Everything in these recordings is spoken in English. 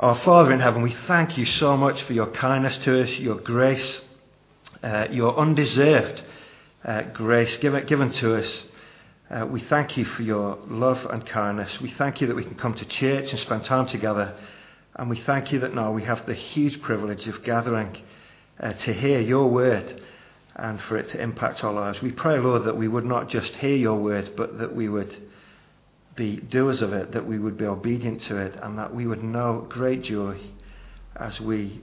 Our Father in heaven, we thank you so much for your kindness to us, your grace, uh, your undeserved uh, grace given, given to us. Uh, we thank you for your love and kindness. We thank you that we can come to church and spend time together. And we thank you that now we have the huge privilege of gathering uh, to hear your word and for it to impact our lives. We pray, Lord, that we would not just hear your word, but that we would be doers of it, that we would be obedient to it, and that we would know great joy as we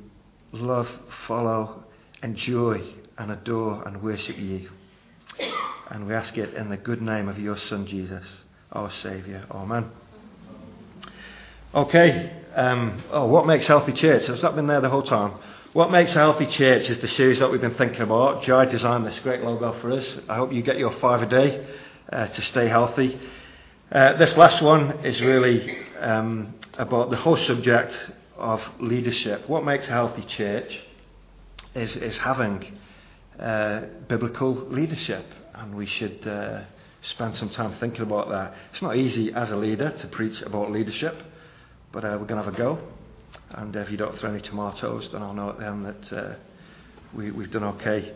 love, follow, enjoy, and adore and worship you. And we ask it in the good name of your Son, Jesus, our Saviour. Amen. Okay. Um, oh, what makes healthy church? Has that been there the whole time? What makes a healthy church is the series that we've been thinking about. Jai designed this great logo for us. I hope you get your five a day uh, to stay healthy. Uh, this last one is really um, about the whole subject of leadership. What makes a healthy church is, is having uh, biblical leadership, and we should uh, spend some time thinking about that. It's not easy as a leader to preach about leadership, but uh, we're going to have a go. And if you don't throw any tomatoes, then I'll know at then that uh, we, have done okay.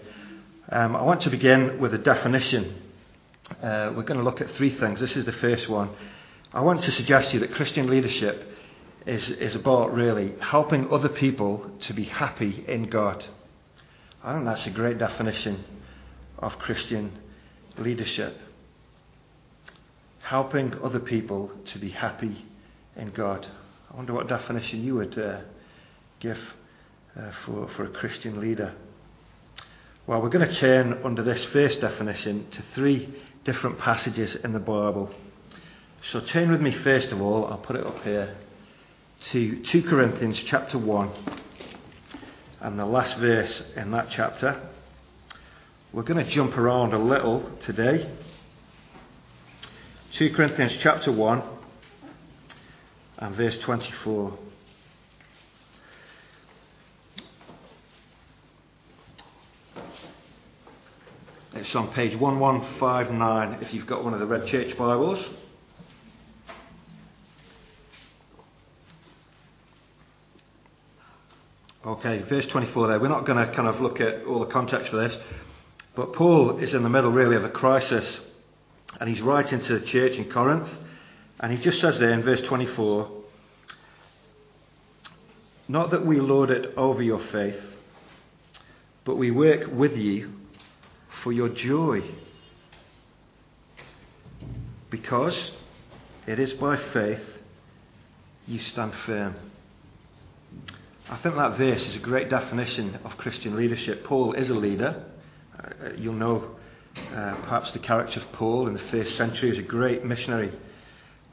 Um, I want to begin with a definition uh, we're going to look at three things. This is the first one. I want to suggest to you that Christian leadership is, is about really helping other people to be happy in God. I think that's a great definition of Christian leadership. Helping other people to be happy in God. I wonder what definition you would uh, give uh, for, for a Christian leader. Well, we're going to turn under this first definition to three different passages in the Bible. So turn with me first of all, I'll put it up here, to 2 Corinthians chapter 1 and the last verse in that chapter. We're going to jump around a little today. 2 Corinthians chapter 1 and verse 24. It's on page 1159 if you've got one of the Red Church Bibles. Okay, verse 24 there. We're not going to kind of look at all the context for this, but Paul is in the middle really of a crisis, and he's writing to the church in Corinth, and he just says there in verse 24, Not that we lord it over your faith, but we work with you for your joy. Because it is by faith you stand firm. I think that verse is a great definition of Christian leadership. Paul is a leader. Uh, you'll know uh, perhaps the character of Paul in the first century as a great missionary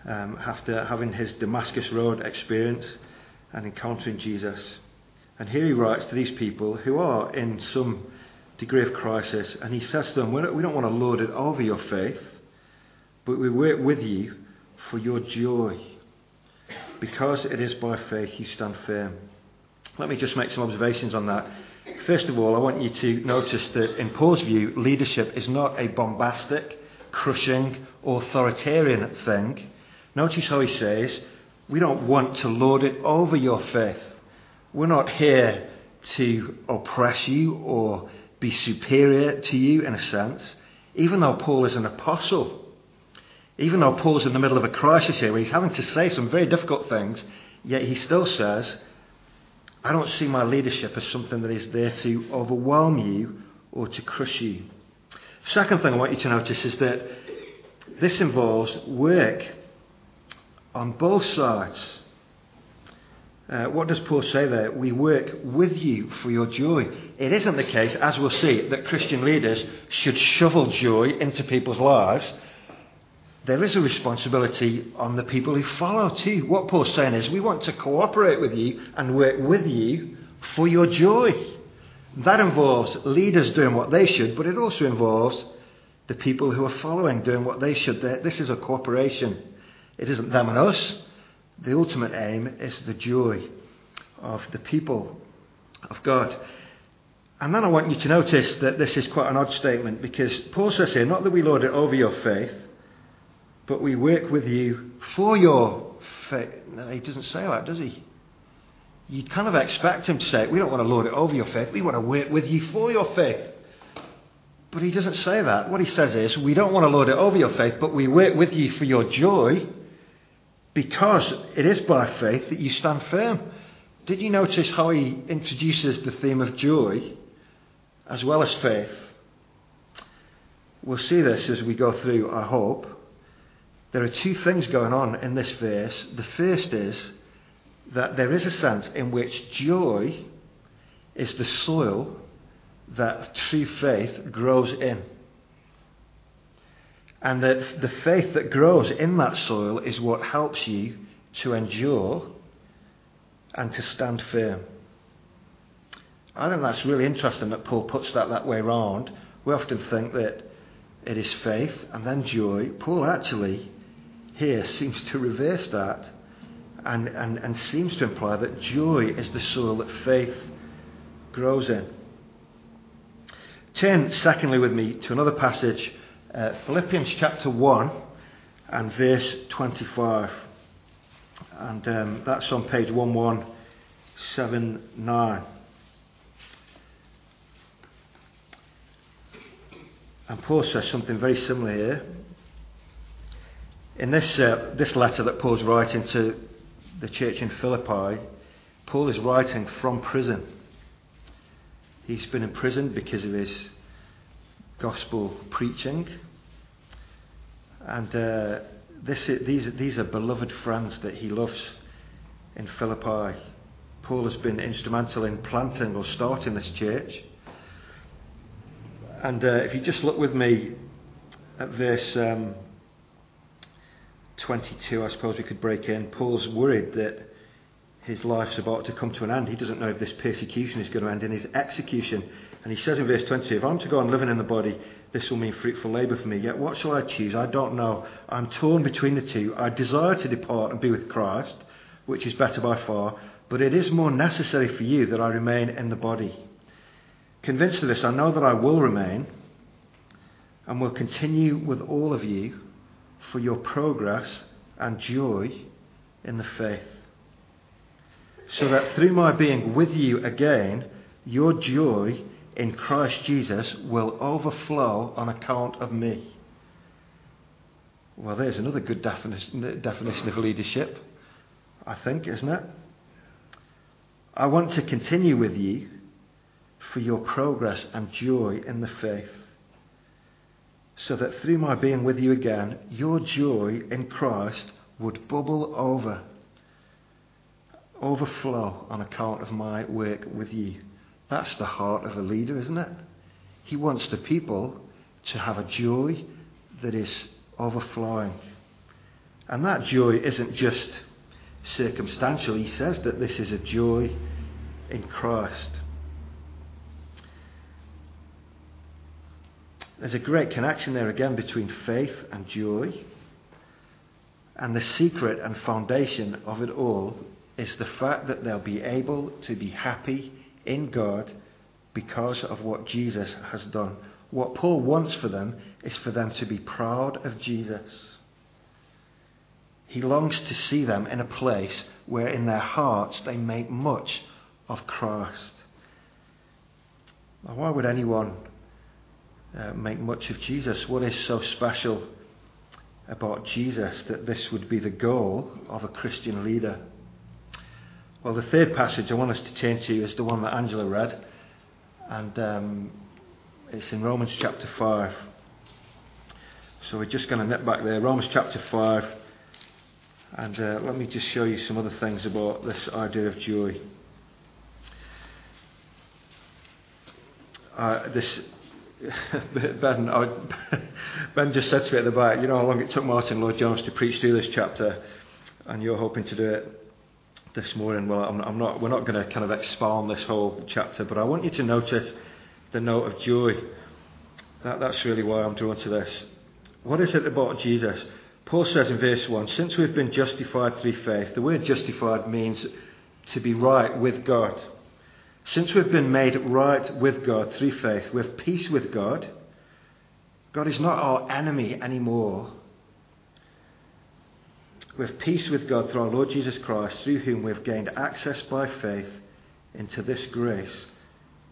um, after having his Damascus Road experience and encountering Jesus. And here he writes to these people who are in some degree of crisis, and he says to them, We don't want to load it over your faith, but we work with you for your joy. Because it is by faith you stand firm. Let me just make some observations on that. First of all, I want you to notice that in Paul's view, leadership is not a bombastic, crushing, authoritarian thing. Notice how he says, We don't want to lord it over your faith. We're not here to oppress you or be superior to you in a sense, even though Paul is an apostle. Even though Paul's in the middle of a crisis here where he's having to say some very difficult things, yet he still says, I don't see my leadership as something that is there to overwhelm you or to crush you. Second thing I want you to notice is that this involves work on both sides. Uh, what does Paul say there? We work with you for your joy. It isn't the case, as we'll see, that Christian leaders should shovel joy into people's lives. There is a responsibility on the people who follow too. What Paul's saying is, we want to cooperate with you and work with you for your joy. That involves leaders doing what they should, but it also involves the people who are following doing what they should. This is a cooperation. It isn't them and us the ultimate aim is the joy of the people of God. And then I want you to notice that this is quite an odd statement because Paul says here, not that we lord it over your faith, but we work with you for your faith. No, he doesn't say that, does he? you'd kind of expect him to say, We don't want to lord it over your faith, we want to work with you for your faith. But he doesn't say that. What he says is, We don't want to lord it over your faith, but we work with you for your joy because it is by faith that you stand firm. Did you notice how he introduces the theme of joy as well as faith? We'll see this as we go through, I hope. There are two things going on in this verse. The first is that there is a sense in which joy is the soil that true faith grows in. And that the faith that grows in that soil is what helps you to endure and to stand firm. I think that's really interesting that Paul puts that that way round. We often think that it is faith and then joy. Paul actually here seems to reverse that and, and, and seems to imply that joy is the soil that faith grows in. Turn, secondly, with me to another passage, uh, Philippians chapter 1 and verse 25 and um, that's on page 1179. And Paul says something very similar here. In this, uh, this letter that Paul's writing to the church in Philippi, Paul is writing from prison. He's been imprisoned because of his gospel preaching. And uh, this, these, these are beloved friends that he loves in Philippi. Paul has been instrumental in planting or starting this church. And uh, if you just look with me at verse um, 22, I suppose we could break in. Paul's worried that his life's about to come to an end. He doesn't know if this persecution is going to end in his execution. And he says in verse 20, If I'm to go on living in the body, this will mean fruitful labour for me. Yet what shall I choose? I don't know. I'm torn between the two. I desire to depart and be with Christ, which is better by far, but it is more necessary for you that I remain in the body. Convinced of this, I know that I will remain and will continue with all of you for your progress and joy in the faith. So that through my being with you again, your joy in Christ Jesus will overflow on account of me. Well, there's another good definition, of leadership, I think, isn't it? I want to continue with you for your progress and joy in the faith, so that through my being with you again, your joy in Christ would bubble over, overflow on account of my work with you. That's the heart of a leader, isn't it? He wants the people to have a joy that is overflowing. And that joy isn't just circumstantial. He says that this is a joy in Christ. There's a great connection there again between faith and joy. And the secret and foundation of it all is the fact that they'll be able to be happy in God because of what Jesus has done. What Paul wants for them is for them to be proud of Jesus. He longs to see them in a place where in their hearts they make much of Christ. Now, why would anyone uh, make much of Jesus? What is so special about Jesus that this would be the goal of a Christian leader? Well, the third passage I want us to turn to is the one that Angela read, and um, it's in Romans chapter 5. So we're just going to nip back there. Romans chapter 5, and uh, let me just show you some other things about this idea of joy. Uh, this Ben, I, Ben just said to me at the back, you know how long it took Martyn Lloyd-Jones to preach through this chapter, and you're hoping to do it this morning. Well, I'm, I'm not, we're not going to kind of expound this whole chapter, but I want you to notice the note of joy. That, that's really why I'm drawn to this. What is it about Jesus? Paul says in verse 1 Since we've been justified through faith, the word justified means to be right with God. Since we've been made right with God through faith, we have peace with God. God is not our enemy anymore. We have peace with God through our Lord Jesus Christ, through whom we have gained access by faith into this grace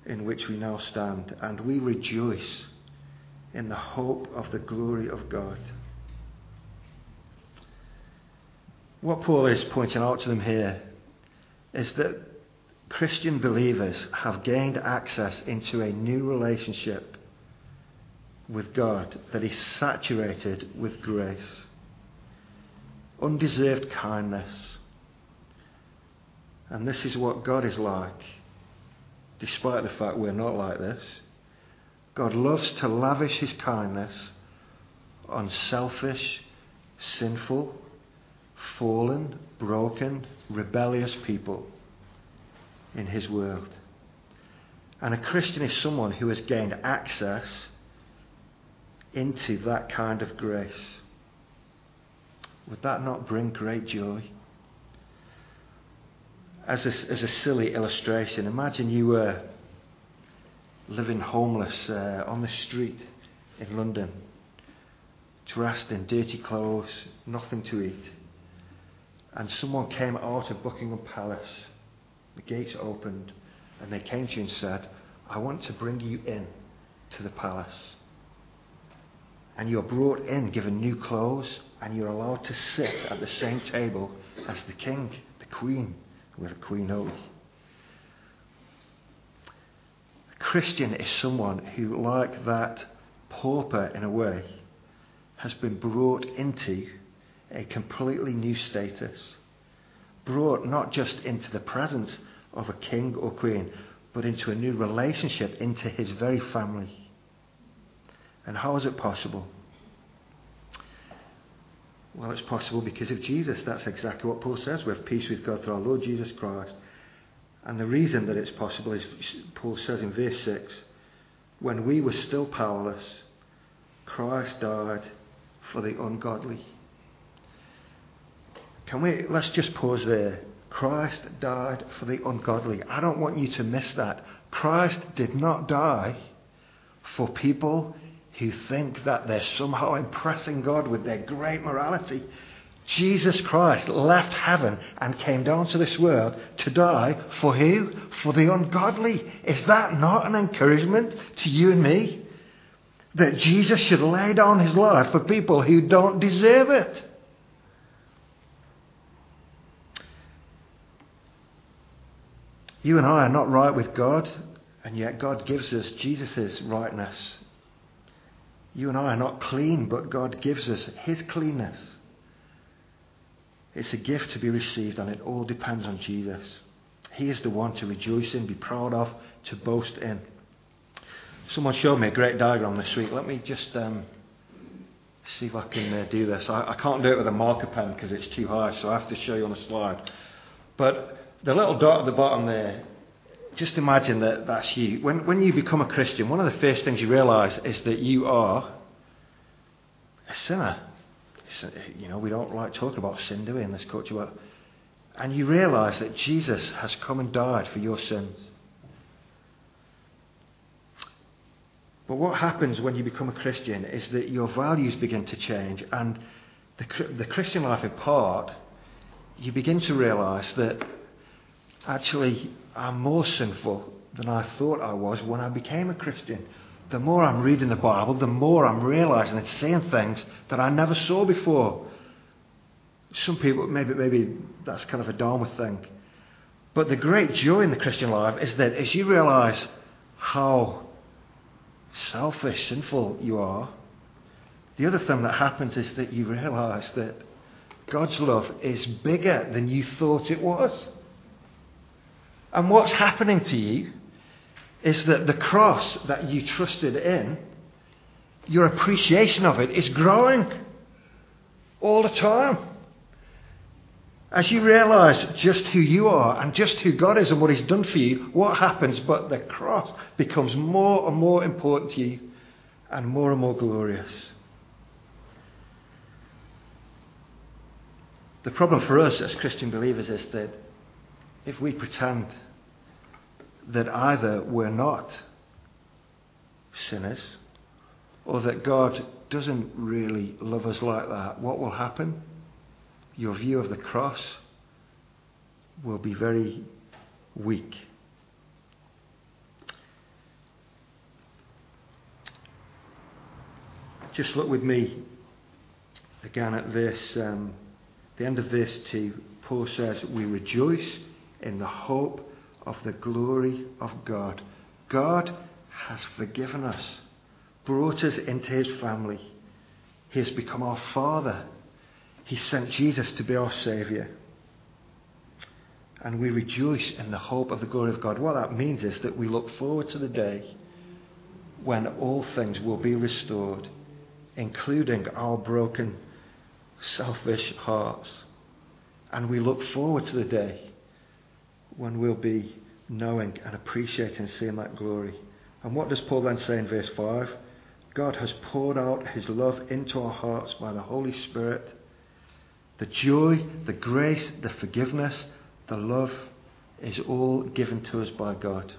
in which we now stand, and we rejoice in the hope of the glory of God. What Paul is pointing out to them here is that Christian believers have gained access into a new relationship with God that is saturated with grace, undeserved kindness. And this is what God is like, despite the fact we're not like this. God loves to lavish his kindness on selfish, sinful, fallen, broken, rebellious people in his world. And a Christian is someone who has gained access into that kind of grace. Would that not bring great joy? As a, as a silly illustration, imagine you were living homeless uh, on the street in London, dressed in dirty clothes, nothing to eat. And someone came out of Buckingham Palace, the gates opened, and they came to you and said, I want to bring you in to the palace. And you're brought in, given new clothes, and you're allowed to sit at the same table as the king, the queen, with a queen oath. Christian is someone who, like that pauper in a way, has been brought into a completely new status. Brought not just into the presence of a king or queen, but into a new relationship, into his very family. And how is it possible? Well, it's possible because of Jesus. That's exactly what Paul says. We have peace with God through our Lord Jesus Christ. And the reason that it's possible is, Paul says in verse 6 when we were still powerless, Christ died for the ungodly. Can we, let's just pause there. Christ died for the ungodly. I don't want you to miss that. Christ did not die for people who think that they're somehow impressing God with their great morality. Jesus Christ left heaven and came down to this world to die for who? For the ungodly. Is that not an encouragement to you and me? That Jesus should lay down his life for people who don't deserve it. You and I are not right with God, and yet God gives us Jesus' rightness. You and I are not clean, but God gives us his cleanness. It's a gift to be received, and it all depends on Jesus. He is the one to rejoice in, be proud of, to boast in. Someone showed me a great diagram this week. Let me just um, see if I can uh, do this. I, I, can't do it with a marker pen because it's too high, so I have to show you on a slide. But the little dot at the bottom there, just imagine that that's you. When, when you become a Christian, one of the first things you realize is that you are a sinner. You know, we don't like talking about sin, do we, in this culture? But, and you realize that Jesus has come and died for your sins. But what happens when you become a Christian is that your values begin to change, and the, the Christian life in part, you begin to realize that actually I'm more sinful than I thought I was when I became a Christian. The more I'm reading the Bible, the more I'm realizing and seeing things that I never saw before. Some people, maybe, maybe that's kind of a Dharma thing. But the great joy in the Christian life is that as you realize how selfish, sinful you are, the other thing that happens is that you realize that God's love is bigger than you thought it was. And what's happening to you is that the cross that you trusted in, your appreciation of it is growing all the time. As you realize just who you are and just who God is and what He's done for you, what happens? But the cross becomes more and more important to you and more and more glorious. The problem for us as Christian believers is that if we pretend that either we're not sinners or that God doesn't really love us like that, what will happen? your view of the cross will be very weak. Just look with me again at this, um, the end of verse 2. Paul says, We rejoice in the hope of the glory of God. God has forgiven us, brought us into his family. He has become our Father. He sent Jesus to be our Saviour. And we rejoice in the hope of the glory of God. What that means is that we look forward to the day when all things will be restored, including our broken, selfish hearts. And we look forward to the day when we'll be knowing and appreciating seeing that glory. And what does Paul then say in verse 5? God has poured out his love into our hearts by the Holy Spirit. The joy, the grace, the forgiveness, the love is all given to us by God.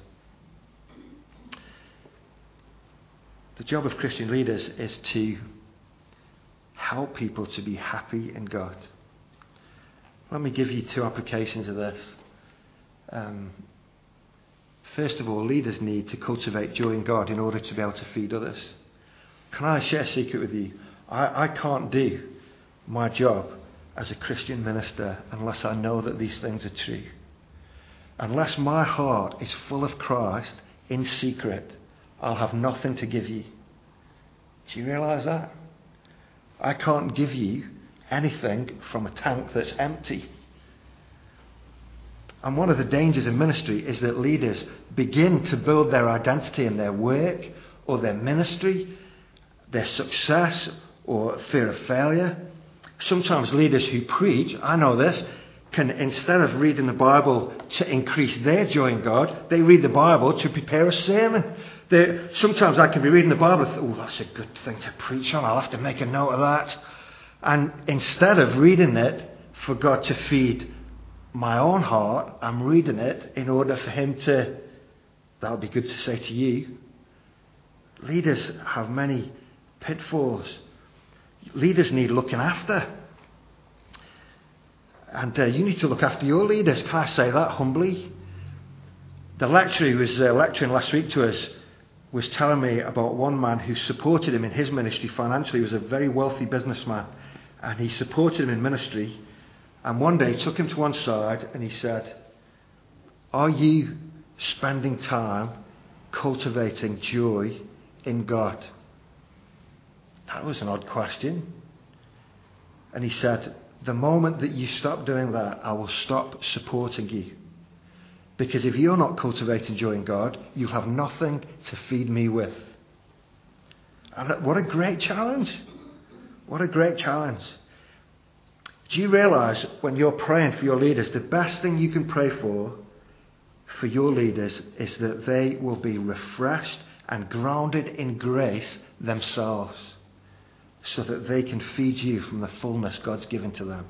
The job of Christian leaders is to help people to be happy in God. Let me give you two applications of this. Um, first of all, leaders need to cultivate joy in God in order to be able to feed others. Can I share a secret with you? I, I can't do my job as a Christian minister unless I know that these things are true. Unless my heart is full of Christ in secret, I'll have nothing to give you. Do you realize that? I can't give you anything from a tank that's empty. And one of the dangers in ministry is that leaders begin to build their identity in their work or their ministry their success or fear of failure. Sometimes leaders who preach, I know this, can instead of reading the Bible to increase their joy in God, they read the Bible to prepare a sermon. They're, sometimes I can be reading the Bible, and think, oh, that's a good thing to preach on. I'll have to make a note of that. And instead of reading it for God to feed my own heart, I'm reading it in order for Him to. That would be good to say to you. Leaders have many pitfalls. Leaders need looking after. And uh, you need to look after your leaders. Can I say that humbly? The lecturer who was uh, lecturing last week to us was telling me about one man who supported him in his ministry financially. He was a very wealthy businessman. And he supported him in ministry. And one day he took him to one side and he said, Are you spending time cultivating joy in God? That was an odd question. And he said, The moment that you stop doing that, I will stop supporting you. Because if you're not cultivating joy in God, you'll have nothing to feed me with. And what a great challenge! What a great challenge. Do you realize when you're praying for your leaders, the best thing you can pray for for your leaders is that they will be refreshed and grounded in grace themselves so that they can feed you from the fullness God's given to them.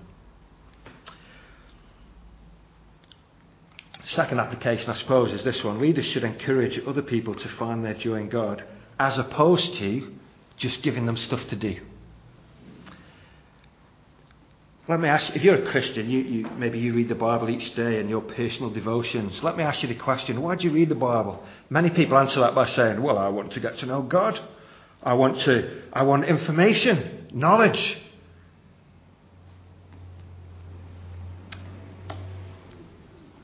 Second application, I suppose, is this one. Leaders should encourage other people to find their joy in God as opposed to just giving them stuff to do. Let me ask you, if you're a Christian, you, you, maybe you read the Bible each day in your personal devotions. Let me ask you the question why do you read the Bible? Many people answer that by saying, Well, I want to get to know God. I want to, I want information, knowledge.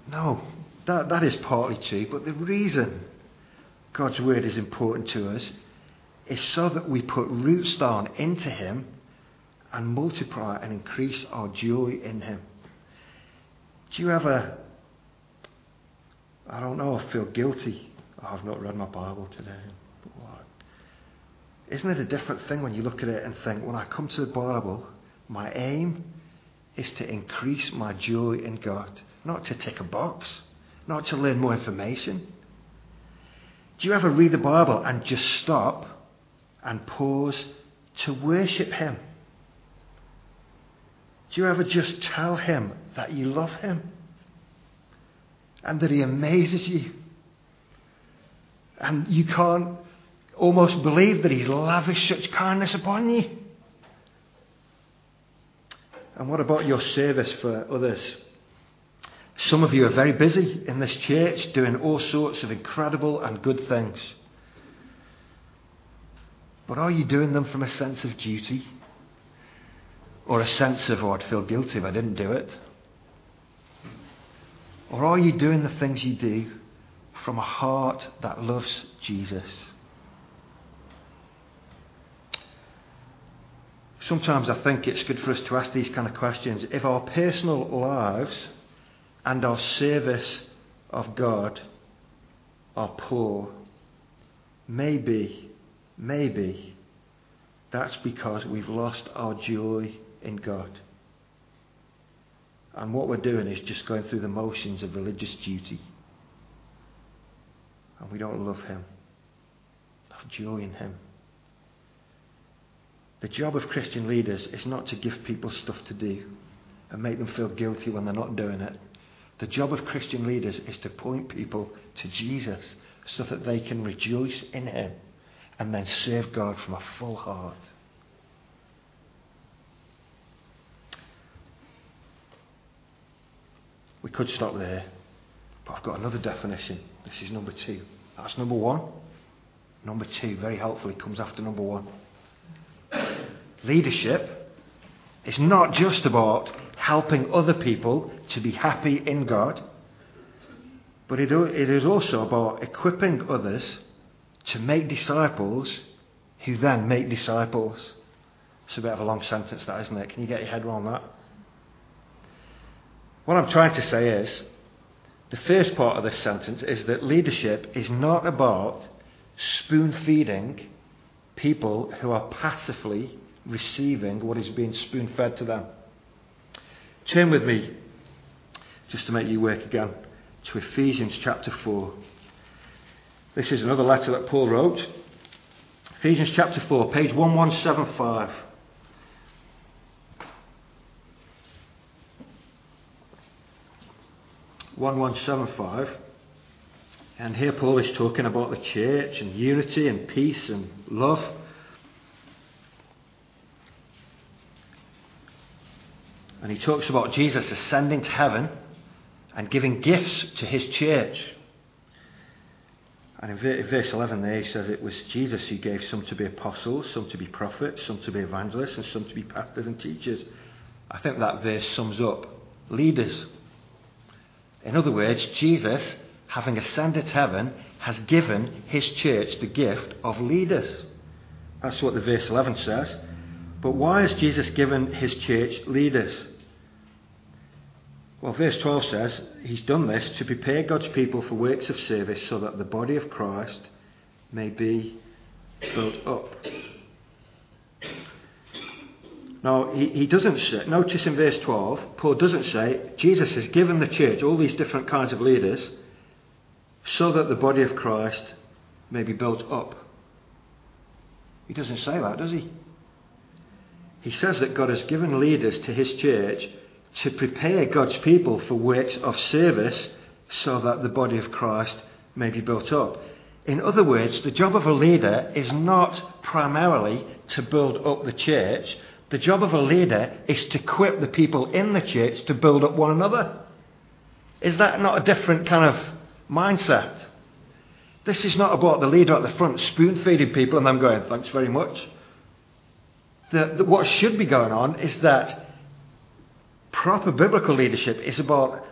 No, that, that is partly true, but the reason God's word is important to us is so that we put roots down into Him and multiply and increase our joy in Him. Do you ever, I don't know, feel guilty? Oh, I've not read my Bible today. Isn't it a different thing when you look at it and think, when I come to the Bible, my aim is to increase my joy in God, not to tick a box, not to learn more information? Do you ever read the Bible and just stop and pause to worship Him? Do you ever just tell Him that you love Him and that He amazes you? And you can't almost believe that He's lavished such kindness upon you. And what about your service for others? Some of you are very busy in this church doing all sorts of incredible and good things. But are you doing them from a sense of duty? Or a sense of, oh, I'd feel guilty if I didn't do it? Or are you doing the things you do from a heart that loves Jesus? Sometimes I think it's good for us to ask these kind of questions. If our personal lives and our service of God are poor, maybe, maybe that's because we've lost our joy in God. And what we're doing is just going through the motions of religious duty. And we don't love Him, have joy in Him. The job of Christian leaders is not to give people stuff to do and make them feel guilty when they're not doing it. The job of Christian leaders is to point people to Jesus so that they can rejoice in Him and then serve God from a full heart. We could stop there, but I've got another definition. This is number two. That's number one. Number two, very helpfully, comes after number one. Leadership is not just about helping other people to be happy in God, but it, it is also about equipping others to make disciples who then make disciples. It's a bit of a long sentence, that, isn't it? Can you get your head around that? What I'm trying to say is the first part of this sentence is that leadership is not about spoon feeding people who are passively receiving what is being spoon fed to them. Turn with me, just to make you work again, to Ephesians chapter 4. This is another letter that Paul wrote. Ephesians chapter 4, page 1175. 1175. And here Paul is talking about the church and unity and peace and love. And he talks about Jesus ascending to heaven and giving gifts to his church. And in verse 11 there he says it was Jesus who gave some to be apostles, some to be prophets, some to be evangelists, and some to be pastors and teachers. I think that verse sums up leaders. In other words, Jesus, having ascended to heaven, has given his church the gift of leaders. That's what the verse 11 says. But why has Jesus given his church leaders? Well, verse 12 says he's done this to prepare God's people for works of service so that the body of Christ may be built up. Now, he, he doesn't say, notice in verse 12, Paul doesn't say, Jesus has given the church all these different kinds of leaders so that the body of Christ may be built up. He doesn't say that, does he? He says that God has given leaders to his church to prepare God's people for works of service so that the body of Christ may be built up. In other words, the job of a leader is not primarily to build up the church, the job of a leader is to equip the people in the church to build up one another. Is that not a different kind of mindset? This is not about the leader at the front spoon feeding people and them going, thanks very much. The, the, what should be going on is that proper biblical leadership is about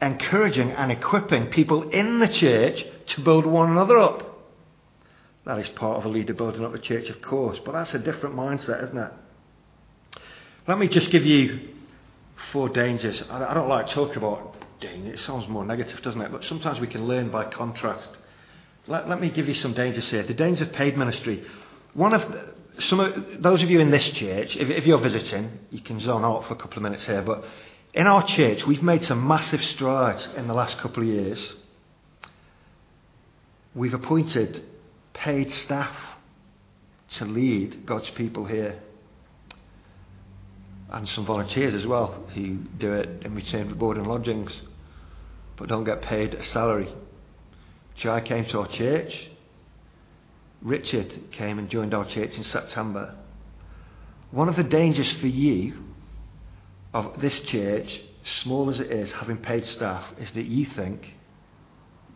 encouraging and equipping people in the church to build one another up. That is part of a leader building up a church, of course, but that's a different mindset, isn't it? Let me just give you four dangers. I don't like talking about danger. It sounds more negative, doesn't it? But sometimes we can learn by contrast. Let, let me give you some dangers here. The danger of paid ministry. One of the, some of those of you in this church, if, if you're visiting, you can zone out for a couple of minutes here. But in our church, we've made some massive strides in the last couple of years. We've appointed paid staff to lead God's people here and some volunteers as well who do it in return for board and lodgings but don't get paid a salary. Jai came to our church. Richard came and joined our church in September. One of the dangers for you of this church, small as it is, having paid staff, is that you think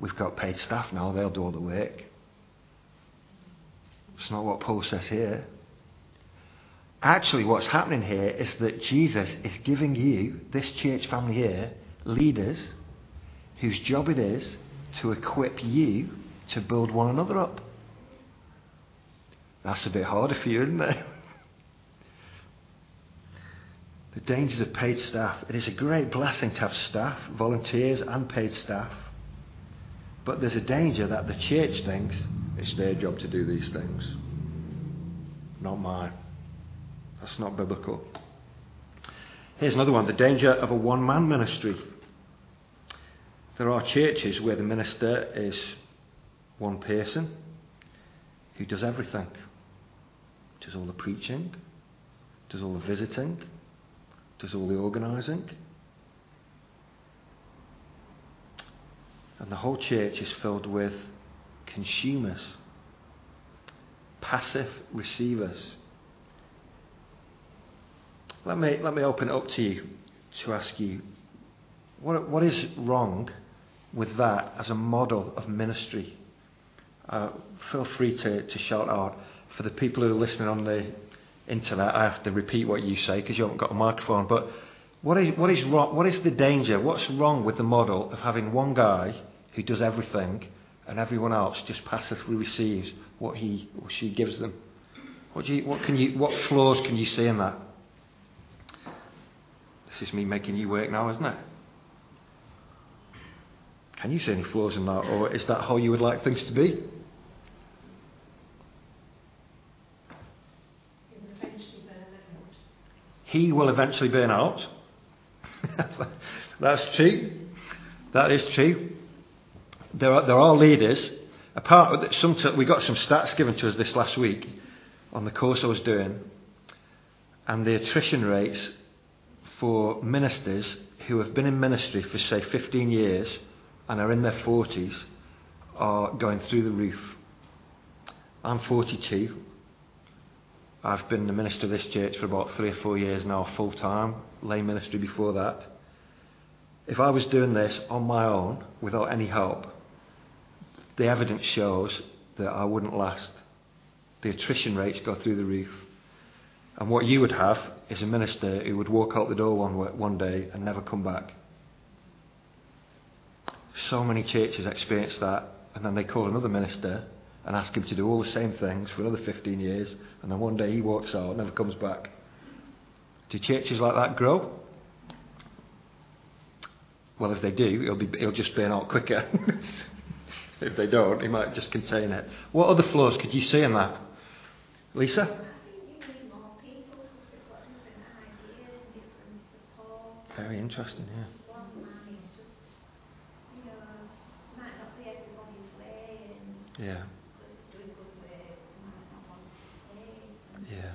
we've got paid staff now, they'll do all the work. It's not what Paul says here. Actually, what's happening here is that Jesus is giving you, this church family here, leaders whose job it is to equip you to build one another up. That's a bit harder for you, isn't it? The dangers of paid staff. It is a great blessing to have staff, volunteers, and paid staff. But there's a danger that the church thinks it's their job to do these things, not mine. That's not biblical. Here's another one the danger of a one man ministry. There are churches where the minister is one person who does everything does all the preaching, does all the visiting, does all the organising. And the whole church is filled with consumers, passive receivers. Let me, let me open it up to you to ask you what, what is wrong with that as a model of ministry? Uh, feel free to, to shout out. For the people who are listening on the internet, I have to repeat what you say because you haven't got a microphone. But what is, what is wrong? What is the danger? What's wrong with the model of having one guy who does everything and everyone else just passively receives what he or she gives them? What, you, what, can you, what flaws can you see in that? This is me making you work now, isn't it? Can you see any flaws in that, or is that how you would like things to be? He will eventually burn out. That's true. That is true. There are, there are leaders. Apart, some, we got some stats given to us this last week on the course I was doing, and the attrition rates for ministers who have been in ministry for, say, 15 years and are in their 40s are going through the roof. I'm 42. I've been the minister of this church for about three or four years now, full time, lay ministry before that. If I was doing this on my own without any help, the evidence shows that I wouldn't last. The attrition rates go through the roof. And what you would have is a minister who would walk out the door one, one day and never come back. So many churches experience that, and then they call another minister and ask him to do all the same things for another 15 years, and then one day he walks out and never comes back. Do churches like that grow? Well, if they do, it'll, be, it'll just burn out quicker. if they don't, he might just contain it. What other flaws could you see in that? Lisa? Very interesting, yeah. Yeah. Yeah.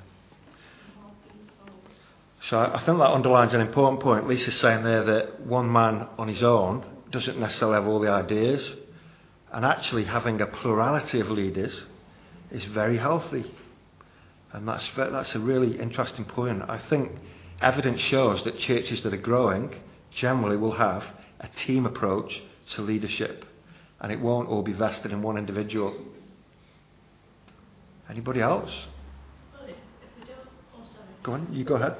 So I think that underlines an important point. Lisa's saying there that one man on his own doesn't necessarily have all the ideas, and actually having a plurality of leaders is very healthy. And that's, that's a really interesting point. I think evidence shows that churches that are growing generally will have a team approach to leadership, and it won't all be vested in one individual. Anybody else? Go on, you go ahead.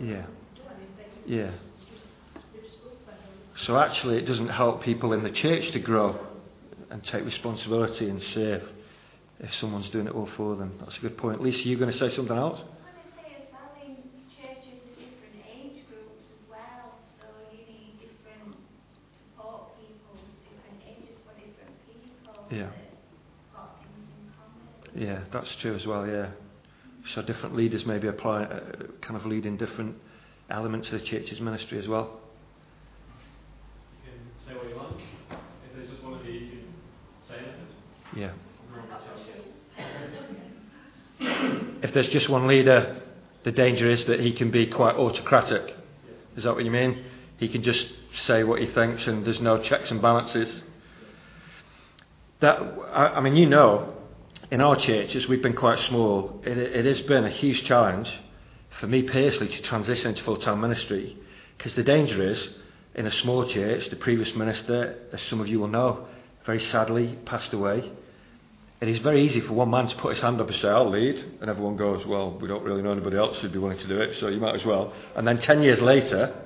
Yeah. Yeah. So actually, it doesn't help people in the church to grow and take responsibility and serve if someone's doing it all for them. That's a good point. Lisa, you going to say something else? Yeah. Yeah, that's true as well, yeah. So different leaders maybe apply, uh, kind of lead in different elements of the church's ministry as well. You can say what you want. If there's just one of you, you can say anything. Yeah. If there's just one leader, the danger is that he can be quite autocratic. Is that what you mean? He can just say what he thinks and there's no checks and balances. That, I, mean, you know, in our churches, we've been quite small. It, it has been a huge challenge for me personally to transition into full time ministry because the danger is in a small church, the previous minister, as some of you will know, very sadly passed away. It is very easy for one man to put his hand up and say, I'll lead. And everyone goes, Well, we don't really know anybody else who'd be willing to do it, so you might as well. And then 10 years later,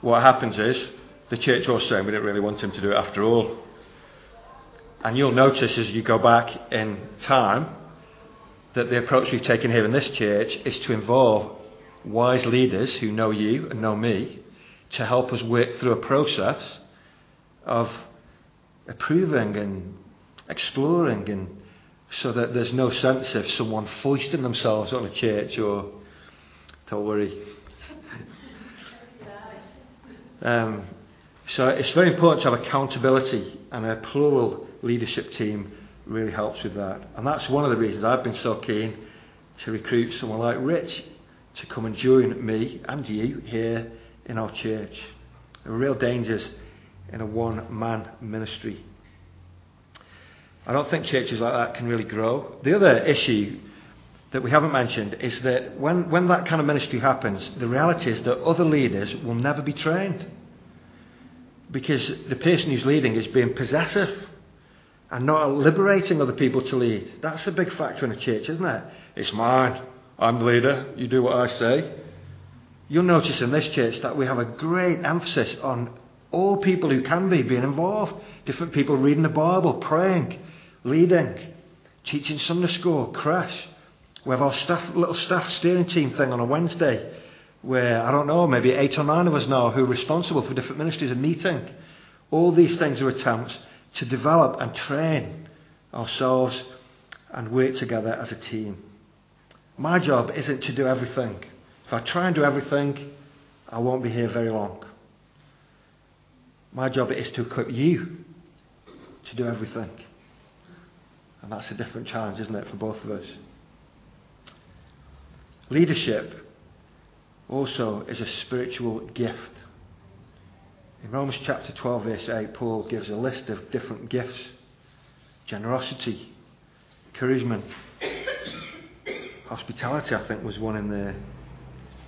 what happens is the church was saying we didn't really want him to do it after all. And you'll notice as you go back in time that the approach we've taken here in this church is to involve wise leaders who know you and know me to help us work through a process of approving and exploring and so that there's no sense of someone foisting themselves on a church or don't worry. um, so it's very important to have accountability and a plural leadership team really helps with that. And that's one of the reasons I've been so keen to recruit someone like Rich to come and join me and you here in our church. There are real dangers in a one man ministry. I don't think churches like that can really grow. The other issue that we haven't mentioned is that when, when that kind of ministry happens, the reality is that other leaders will never be trained. Because the person who's leading is being possessive and not liberating other people to lead. That's a big factor in a church, isn't it? It's mine. I'm the leader. You do what I say. You'll notice in this church that we have a great emphasis on all people who can be being involved. Different people reading the Bible, praying, leading, teaching Sunday school, crash. We have our staff, little staff steering team thing on a Wednesday where, I don't know, maybe eight or nine of us now who are responsible for different ministries are meeting. All these things are attempts to develop and train ourselves and work together as a team. My job isn't to do everything. If I try and do everything, I won't be here very long. My job is to equip you to do everything. And that's a different challenge, isn't it, for both of us? Leadership also is a spiritual gift. In Romans chapter 12, verse 8, Paul gives a list of different gifts generosity, encouragement, hospitality, I think, was one in there.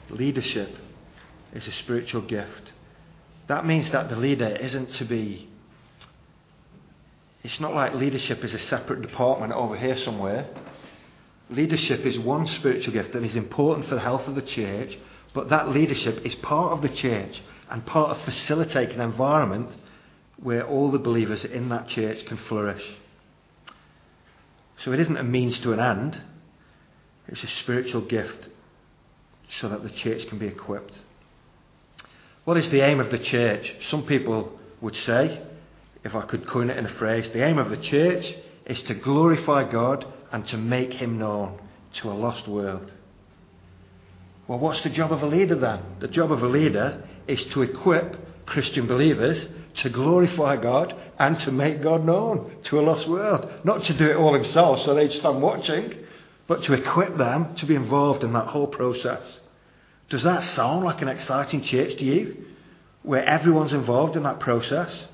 Leadership is a spiritual gift. That means that the leader isn't to be. It's not like leadership is a separate department over here somewhere. Leadership is one spiritual gift that is important for the health of the church, but that leadership is part of the church and part of facilitating an environment where all the believers in that church can flourish. So it isn't a means to an end, it's a spiritual gift so that the church can be equipped. What is the aim of the church? Some people would say, if I could coin it in a phrase, the aim of the church is to glorify God and to make Him known to a lost world. Well, what's the job of a leader then? The job of a leader is to equip Christian believers to glorify God and to make God known to a lost world. Not to do it all himself so they'd stand watching, but to equip them to be involved in that whole process. Does that sound like an exciting church to you? Where everyone's involved in that process?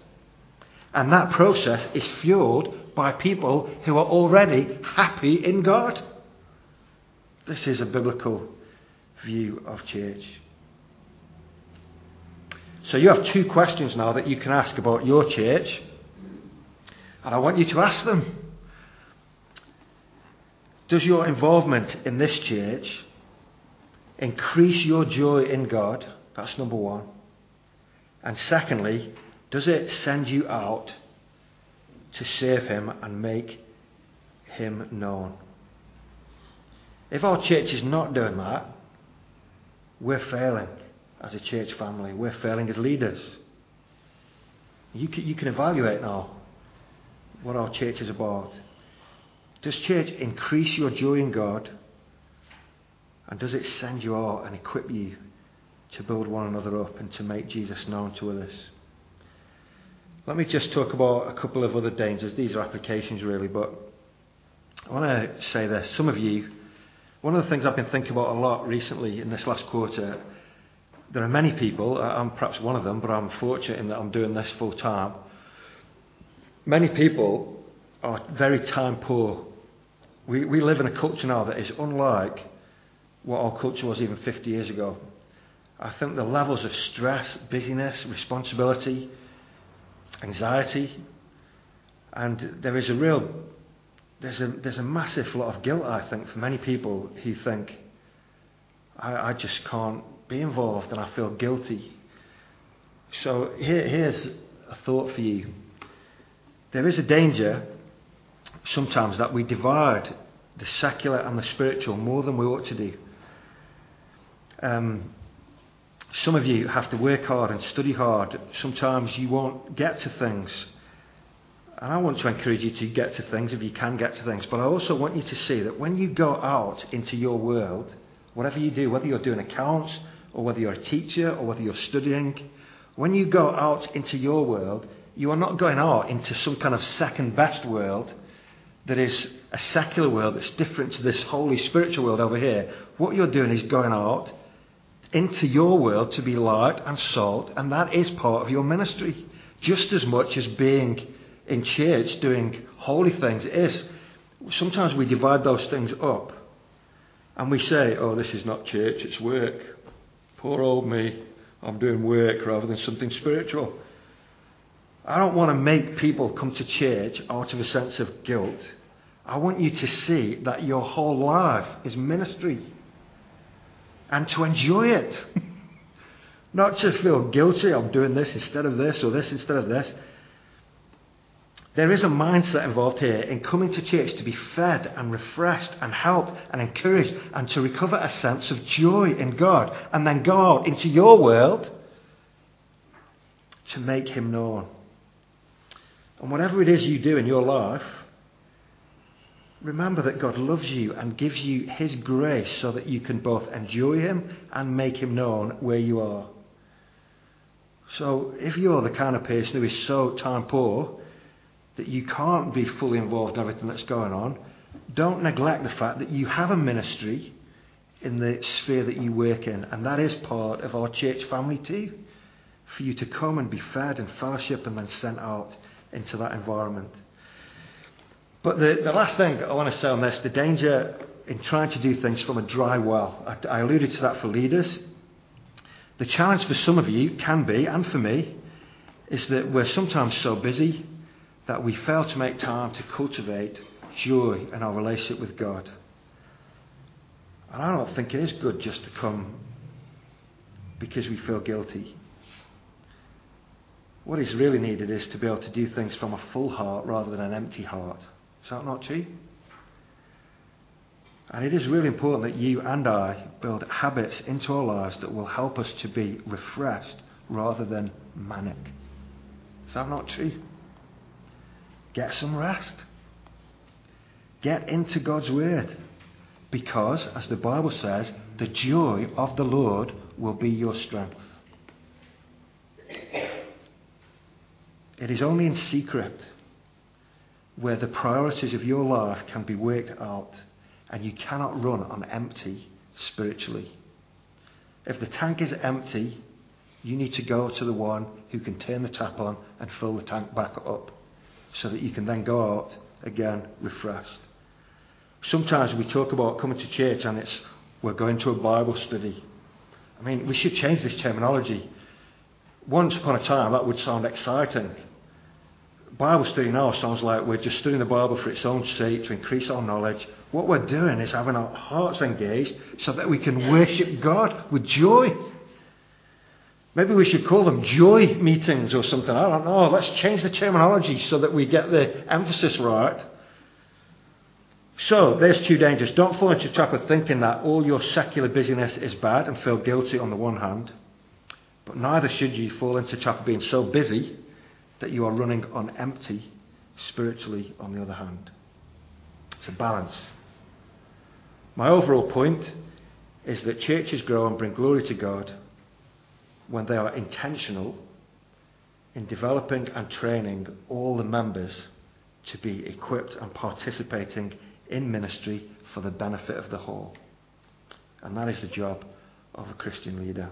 And that process is fueled by people who are already happy in God. This is a biblical view of church. So you have two questions now that you can ask about your church. And I want you to ask them. Does your involvement in this church increase your joy in God? That's number one. And secondly, does it send you out to serve Him and make Him known? If our church is not doing that, we're failing as a church family. We're failing as leaders. You can, you can evaluate now what our church is about. Does church increase your joy in God? And does it send you out and equip you to build one another up and to make Jesus known to others? Let me just talk about a couple of other dangers. These are applications, really, but I want to say this. Some of you, one of the things I've been thinking about a lot recently in this last quarter, there are many people, I'm perhaps one of them, but I'm fortunate in that I'm doing this full time. Many people are very time poor We, we live in a culture now that is unlike what our culture was even 50 years ago. I think the levels of stress, busyness, responsibility, anxiety, and there is a real, there's a, there's a massive lot of guilt, I think, for many people who think, I, I just can't be involved and I feel guilty. So here, here's a thought for you. There is a danger sometimes that we divide the secular and the spiritual more than we ought to do. Um, some of you have to work hard and study hard. Sometimes you won't get to things. And I want to encourage you to get to things if you can get to things. But I also want you to see that when you go out into your world, whatever you do, whether you're doing accounts or whether you're a teacher or whether you're studying, when you go out into your world, you are not going out into some kind of second best world that is a secular world that's different to this holy spiritual world over here. What you're doing is going out into your world to be light and salt, and that is part of your ministry. Just as much as being in church doing holy things is. Sometimes we divide those things up and we say, oh, this is not church, it's work. Poor old me, I'm doing work rather than something spiritual. I don't want to make people come to church out of a sense of guilt. I want you to see that your whole life is ministry and to enjoy it. Not to feel guilty, I'm doing this instead of this or this instead of this. There is a mindset involved here in coming to church to be fed and refreshed and helped and encouraged and to recover a sense of joy in God and then go out into your world to make Him known. And whatever it is you do in your life, remember that God loves you and gives you His grace so that you can both enjoy Him and make Him known where you are. So if you're the kind of person who is so time poor that you can't be fully involved in everything that's going on, don't neglect the fact that you have a ministry in the sphere that you work in, and that is part of our church family too. For you to come and be fed and fellowship and then sent out into that environment. But the, the last thing I want to say on this the danger in trying to do things from a dry well. I, I alluded to that for leaders. The challenge for some of you can be, and for me, is that we're sometimes so busy that we fail to make time to cultivate joy in our relationship with God. And I don't think it is good just to come because we feel guilty. What is really needed is to be able to do things from a full heart rather than an empty heart. Is that not true? And it is really important that you and I build habits into our lives that will help us to be refreshed rather than manic. Is that not true? Get some rest. Get into God's Word. Because, as the Bible says, the joy of the Lord will be your strength. It is only in secret where the priorities of your life can be worked out and you cannot run on empty spiritually. If the tank is empty, you need to go to the one who can turn the tap on and fill the tank back up so that you can then go out again refreshed. Sometimes we talk about coming to church and it's we're going to a Bible study. I mean, we should change this terminology. Once upon a time, that would sound exciting. Bible study now sounds like we're just studying the Bible for its own sake to increase our knowledge. What we're doing is having our hearts engaged so that we can worship God with joy. Maybe we should call them joy meetings or something. I don't know. Let's change the terminology so that we get the emphasis right. So, there's two dangers. Don't fall into the trap of thinking that all your secular busyness is bad and feel guilty on the one hand. But neither should you fall into the trap of being so busy that you are running on empty spiritually on the other hand. It's a balance. My overall point is that churches grow and bring glory to God when they are intentional in developing and training all the members to be equipped and participating in ministry for the benefit of the whole. And that is the job of a Christian leader.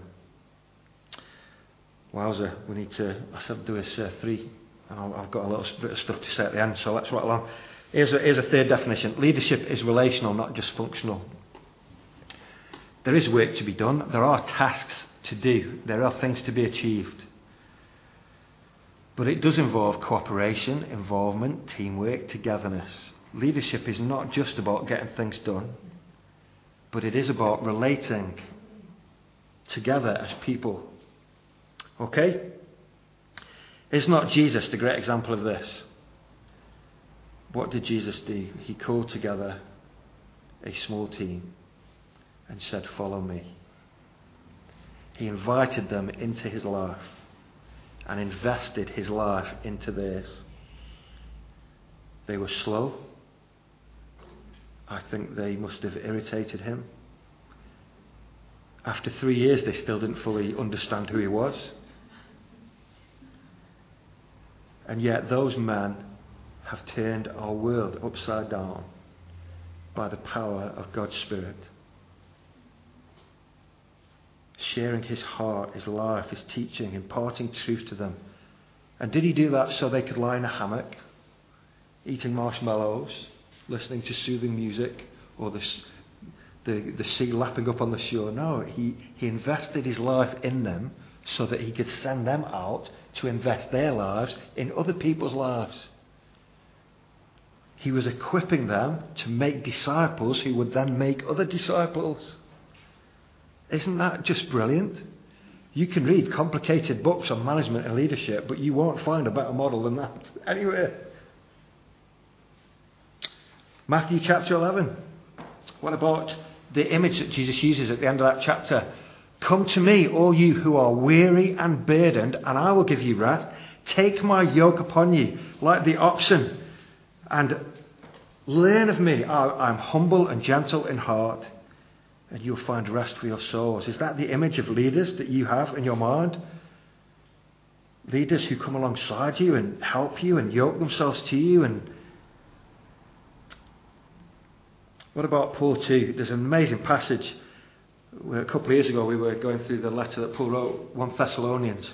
Wowza, we need to, I said do this uh, three, and I've got a little bit of stuff to say at the end, so let's rattle on. Here's a, here's a third definition leadership is relational, not just functional. There is work to be done, there are tasks to do, there are things to be achieved. But it does involve cooperation, involvement, teamwork, togetherness. Leadership is not just about getting things done, but it is about relating together as people. Okay? Is not Jesus the great example of this? What did Jesus do? He called together a small team and said, Follow me. He invited them into his life and invested his life into theirs. They were slow. I think they must have irritated him. After three years, they still didn't fully understand who he was. And yet, those men have turned our world upside down by the power of God's Spirit. Sharing his heart, his life, his teaching, imparting truth to them. And did he do that so they could lie in a hammock, eating marshmallows, listening to soothing music, or the, the, the sea lapping up on the shore? No, he, he invested his life in them so that he could send them out to invest their lives in other people's lives. He was equipping them to make disciples who would then make other disciples. Isn't that just brilliant? You can read complicated books on management and leadership, but you won't find a better model than that anywhere. Matthew chapter 11. What about the image that Jesus uses at the end of that chapter? Come to me, all you who are weary and burdened, and I will give you rest. Take my yoke upon you, like the oxen, and learn of me. I, am humble and gentle in heart, and you'll find rest for your souls. Is that the image of leaders that you have in your mind? Leaders who come alongside you and help you and yoke themselves to you and what about Paul too? There's an amazing passage a couple of years ago, we were going through the letter that Paul wrote, 1 Thessalonians.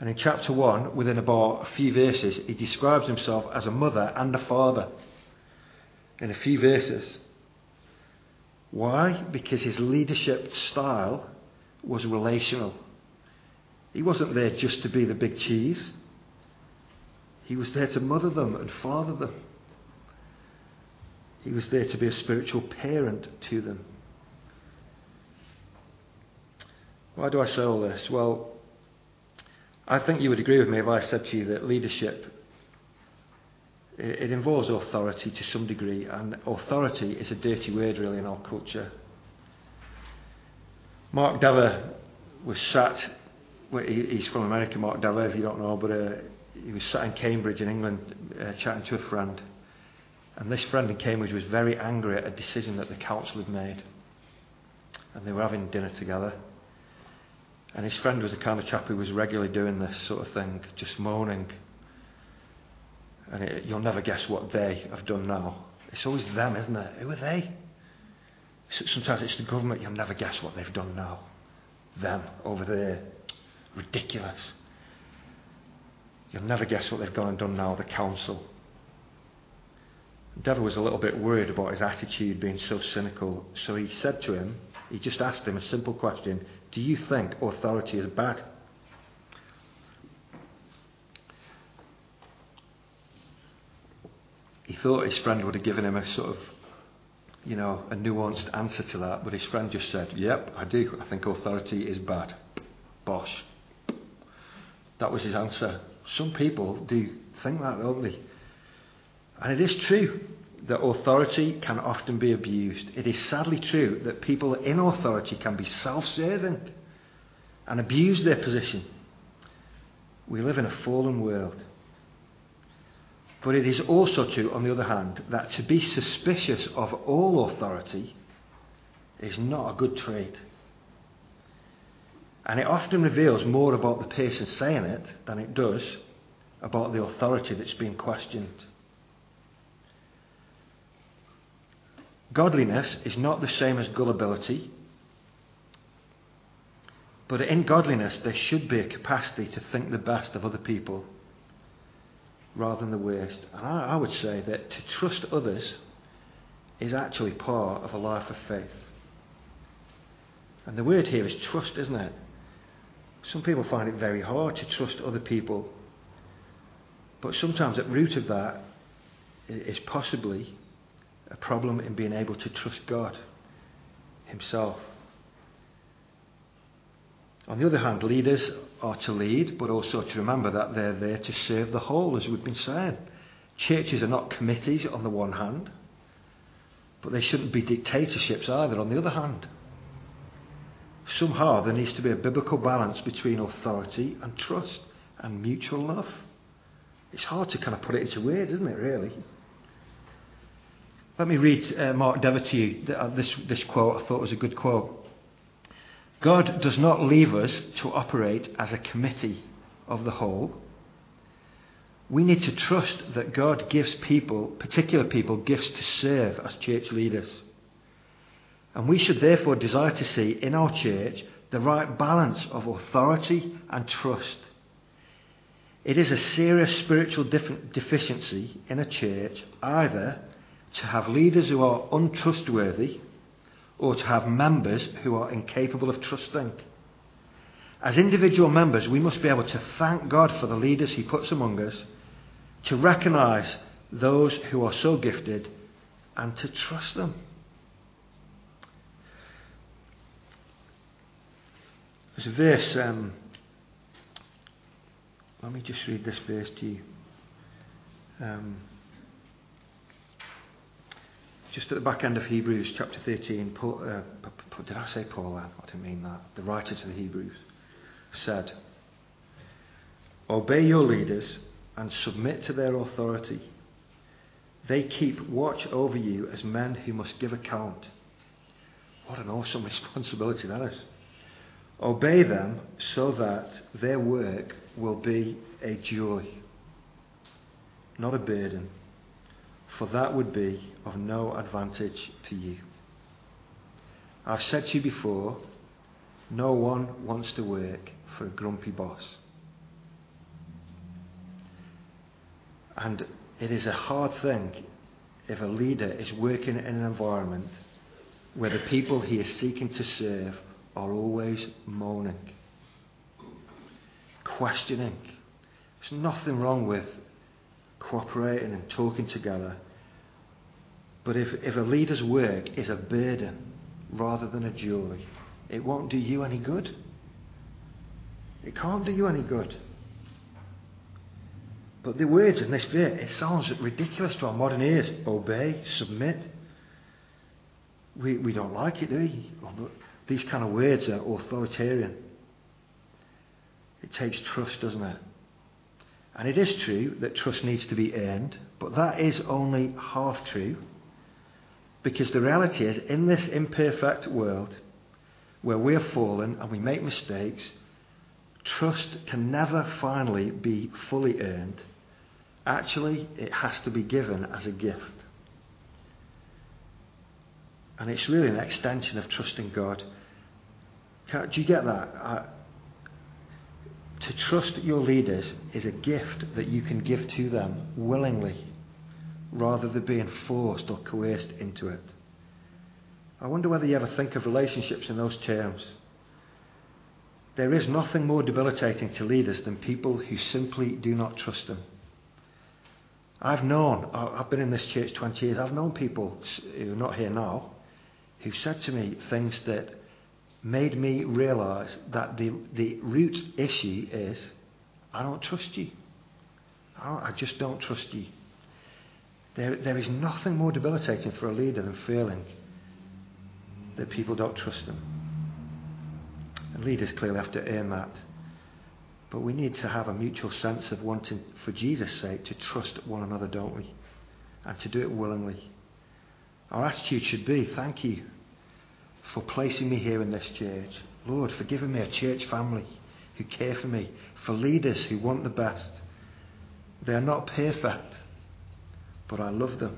And in chapter 1, within about a few verses, he describes himself as a mother and a father. In a few verses. Why? Because his leadership style was relational. He wasn't there just to be the big cheese, he was there to mother them and father them. He was there to be a spiritual parent to them. Why do I say all this? Well, I think you would agree with me if I said to you that leadership it involves authority to some degree, and authority is a dirty word really in our culture. Mark Dever was sat, he's from America, Mark Dever, if you don't know, but uh, he was sat in Cambridge in England uh, chatting to a friend. And this friend in Cambridge was very angry at a decision that the council had made. And they were having dinner together. And his friend was the kind of chap who was regularly doing this sort of thing, just moaning. And it, you'll never guess what they have done now. It's always them, isn't it? Who are they? Sometimes it's the government. You'll never guess what they've done now. Them over there. Ridiculous. You'll never guess what they've gone and done now. The council. Dever was a little bit worried about his attitude being so cynical. So he said to him, he just asked him a simple question Do you think authority is bad? He thought his friend would have given him a sort of, you know, a nuanced answer to that, but his friend just said, Yep, I do. I think authority is bad. Bosh. That was his answer. Some people do think that, don't they? And it is true that authority can often be abused. It is sadly true that people in authority can be self serving and abuse their position. We live in a fallen world. But it is also true, on the other hand, that to be suspicious of all authority is not a good trait. And it often reveals more about the person saying it than it does about the authority that's being questioned. Godliness is not the same as gullibility, but in godliness there should be a capacity to think the best of other people. rather than the worst. And I, I would say that to trust others is actually part of a life of faith. And the word here is trust, isn't it? Some people find it very hard to trust other people. But sometimes at root of that is possibly a problem in being able to trust God Himself. On the other hand, leaders are to lead, but also to remember that they're there to serve the whole, as we've been saying. Churches are not committees on the one hand, but they shouldn't be dictatorships either on the other hand. Somehow there needs to be a biblical balance between authority and trust and mutual love. It's hard to kind of put it into words, isn't it, really? Let me read uh, Mark Dever to you. Uh, this, this quote I thought was a good quote. God does not leave us to operate as a committee of the whole. We need to trust that God gives people, particular people, gifts to serve as church leaders. And we should therefore desire to see in our church the right balance of authority and trust. It is a serious spiritual deficiency in a church either to have leaders who are untrustworthy or to have members who are incapable of trusting. As individual members, we must be able to thank God for the leaders He puts among us, to recognise those who are so gifted, and to trust them. There's a verse, um, let me just read this verse to you. Um, just at the back end of Hebrews chapter 13, Paul, uh, did I say Paul? I didn't mean that. The writer to the Hebrews said, Obey your leaders and submit to their authority. They keep watch over you as men who must give account. What an awesome responsibility that is. Obey them so that their work will be a joy, not a burden for that would be of no advantage to you. I've said to you before, no one wants to work for a grumpy boss. And it is a hard thing if a leader is working in an environment where the people he is seeking to serve are always moaning, questioning. There's nothing wrong with cooperating and talking together but if, if a leader's work is a burden rather than a joy, it won't do you any good. It can't do you any good. But the words in this bit, it sounds ridiculous to our modern ears. Obey, submit. We, we don't like it, do we? Oh, these kind of words are authoritarian. It takes trust, doesn't it? And it is true that trust needs to be earned, but that is only half true. Because the reality is, in this imperfect world where we're fallen and we make mistakes, trust can never finally be fully earned. Actually, it has to be given as a gift. And it's really an extension of trusting God. Do you get that? To trust your leaders is a gift that you can give to them willingly rather than being forced or coerced into it. I wonder whether you ever think of relationships in those terms. There is nothing more debilitating to leaders than people who simply do not trust them. I've known, I've been in this church 20 years, I've known people who are not here now who said to me things that made me realise that the, the root issue is I don't trust you. I, I just don't trust you. There, there is nothing more debilitating for a leader than feeling that people don't trust them. And leaders clearly have to earn that. But we need to have a mutual sense of wanting, for Jesus' sake, to trust one another, don't we? And to do it willingly. Our attitude should be thank you for placing me here in this church. Lord, for giving me a church family who care for me, for leaders who want the best. They are not perfect but I love them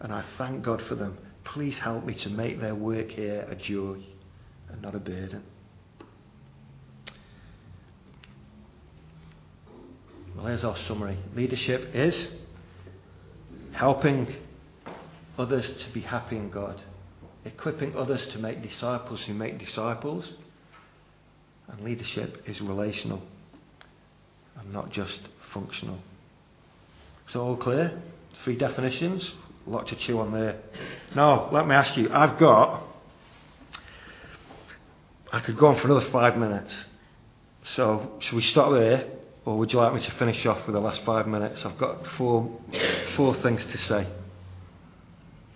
and I thank God for them. Please help me to make their work here a joy and not a burden. Well, here's our summary leadership is helping others to be happy in God, equipping others to make disciples who make disciples, and leadership is relational and not just functional. So, all clear? Three definitions. A lot to chew on there. Now, let me ask you I've got. I could go on for another five minutes. So, should we stop there? Or would you like me to finish off with the last five minutes? I've got four, four things to say.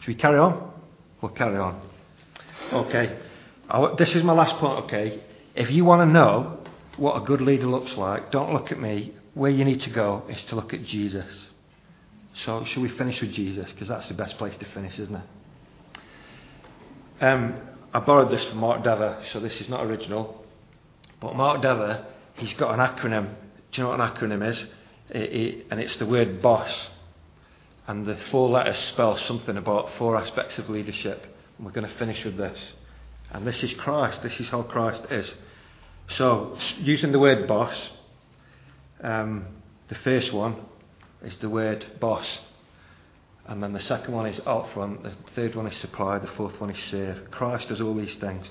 Should we carry on? We'll carry on. Okay. this is my last point, okay? If you want to know what a good leader looks like, don't look at me. Where you need to go is to look at Jesus. So, should we finish with Jesus? Because that's the best place to finish, isn't it? Um, I borrowed this from Mark Dever, so this is not original. But Mark Dever, he's got an acronym. Do you know what an acronym is? It, it, and it's the word BOSS. And the four letters spell something about four aspects of leadership. And we're going to finish with this. And this is Christ. This is how Christ is. So, using the word boss, um, the first one is the word boss. And then the second one is out front, the third one is supply, the fourth one is serve. Christ does all these things.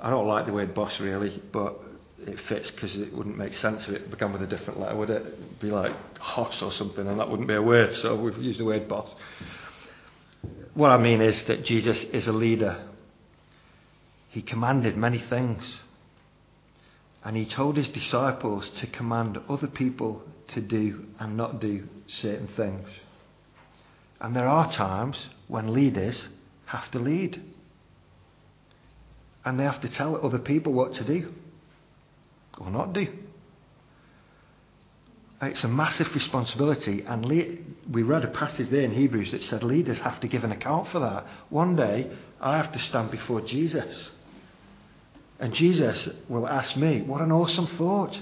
I don't like the word boss really, but it fits because it wouldn't make sense if it began with a different letter, would it? It'd be like Hoss or something, and that wouldn't be a word, so we've used the word boss. What I mean is that Jesus is a leader. He commanded many things. And he told his disciples to command other people to do and not do certain things. And there are times when leaders have to lead. And they have to tell other people what to do or not do. It's a massive responsibility, and we read a passage there in Hebrews that said leaders have to give an account for that. One day, I have to stand before Jesus. And Jesus will ask me, What an awesome thought!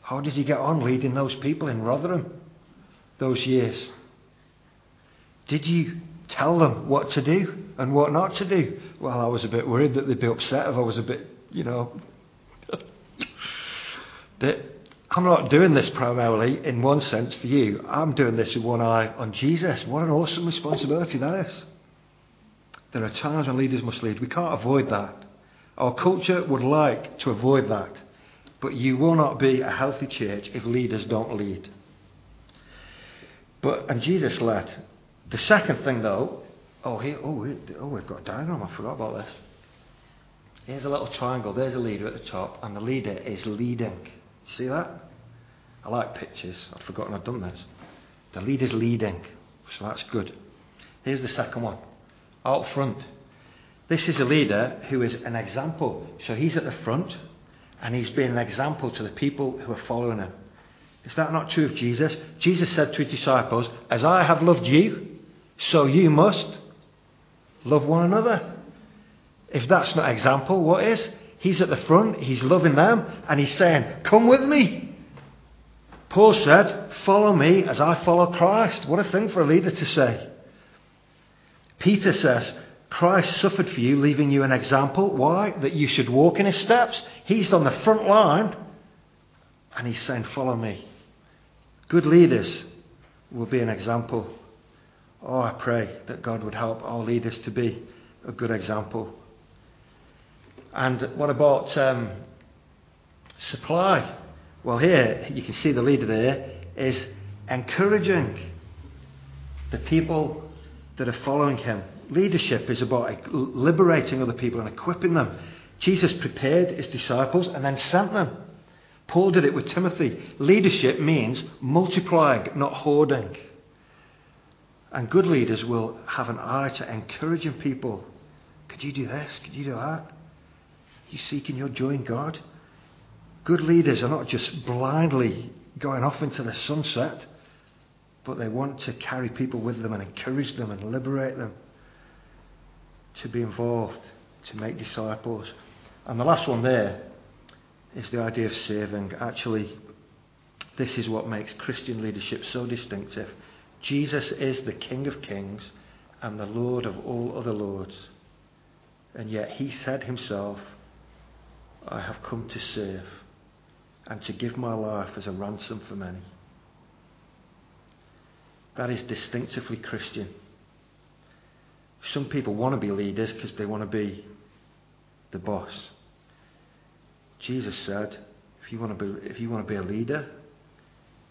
How did you get on leading those people in Rotherham those years? Did you tell them what to do and what not to do? Well, I was a bit worried that they'd be upset if I was a bit, you know. That I'm not doing this primarily in one sense for you. I'm doing this with one eye on Jesus. What an awesome responsibility that is. There are times when leaders must lead. We can't avoid that. Our culture would like to avoid that. But you will not be a healthy church if leaders don't lead. But and Jesus led. The second thing though, oh here, oh, oh we've got a diagram. I forgot about this. Here's a little triangle. There's a leader at the top, and the leader is leading. See that? I like pictures. I'd forgotten I'd done this. The leader's leading, so that's good. Here's the second one. Out front, this is a leader who is an example. So he's at the front and he's being an example to the people who are following him. Is that not true of Jesus? Jesus said to his disciples, As I have loved you, so you must love one another. If that's not an example, what is? He's at the front, he's loving them, and he's saying, Come with me. Paul said, Follow me as I follow Christ. What a thing for a leader to say. Peter says, Christ suffered for you, leaving you an example. Why? That you should walk in his steps. He's on the front line, and he's saying, Follow me. Good leaders will be an example. Oh, I pray that God would help our leaders to be a good example. And what about um, supply? Well, here you can see the leader there is encouraging the people that are following him leadership is about liberating other people and equipping them. Jesus prepared his disciples and then sent them. Paul did it with Timothy. Leadership means multiplying, not hoarding. And good leaders will have an eye to encouraging people. Could you do this? Could you do that? You seeking your joy in God? Good leaders are not just blindly going off into the sunset, but they want to carry people with them and encourage them and liberate them to be involved, to make disciples. And the last one there is the idea of saving. Actually, this is what makes Christian leadership so distinctive. Jesus is the King of kings and the Lord of all other lords. And yet he said himself, I have come to serve. and to give my life as a ransom for many. That is distinctively Christian. Some people want to be leaders because they want to be the boss. Jesus said, if you want to be, if you want to be a leader,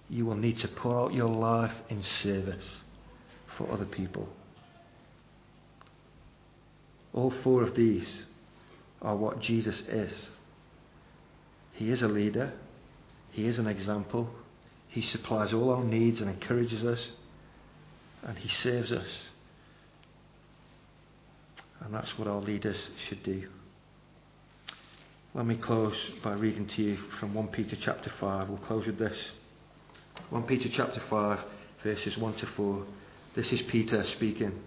you will need to pour out your life in service for other people. All four of these are what Jesus is. He is a leader. He is an example. He supplies all our needs and encourages us. And He saves us. And that's what our leaders should do. Let me close by reading to you from 1 Peter chapter 5. We'll close with this. 1 Peter chapter 5, verses 1 to 4. This is Peter speaking.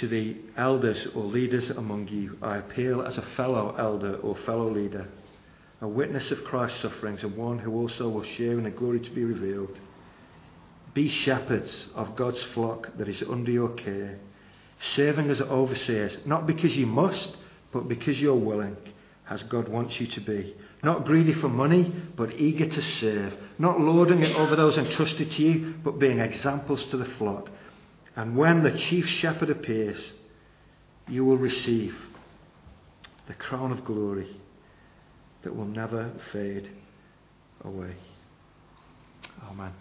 To the elders or leaders among you, I appeal as a fellow elder or fellow leader, a witness of Christ's sufferings, and one who also will share in the glory to be revealed. Be shepherds of God's flock that is under your care, serving as overseers, not because you must, but because you're willing, as God wants you to be. Not greedy for money, but eager to serve. Not lording it over those entrusted to you, but being examples to the flock. And when the chief shepherd appears, you will receive the crown of glory that will never fade away. Amen.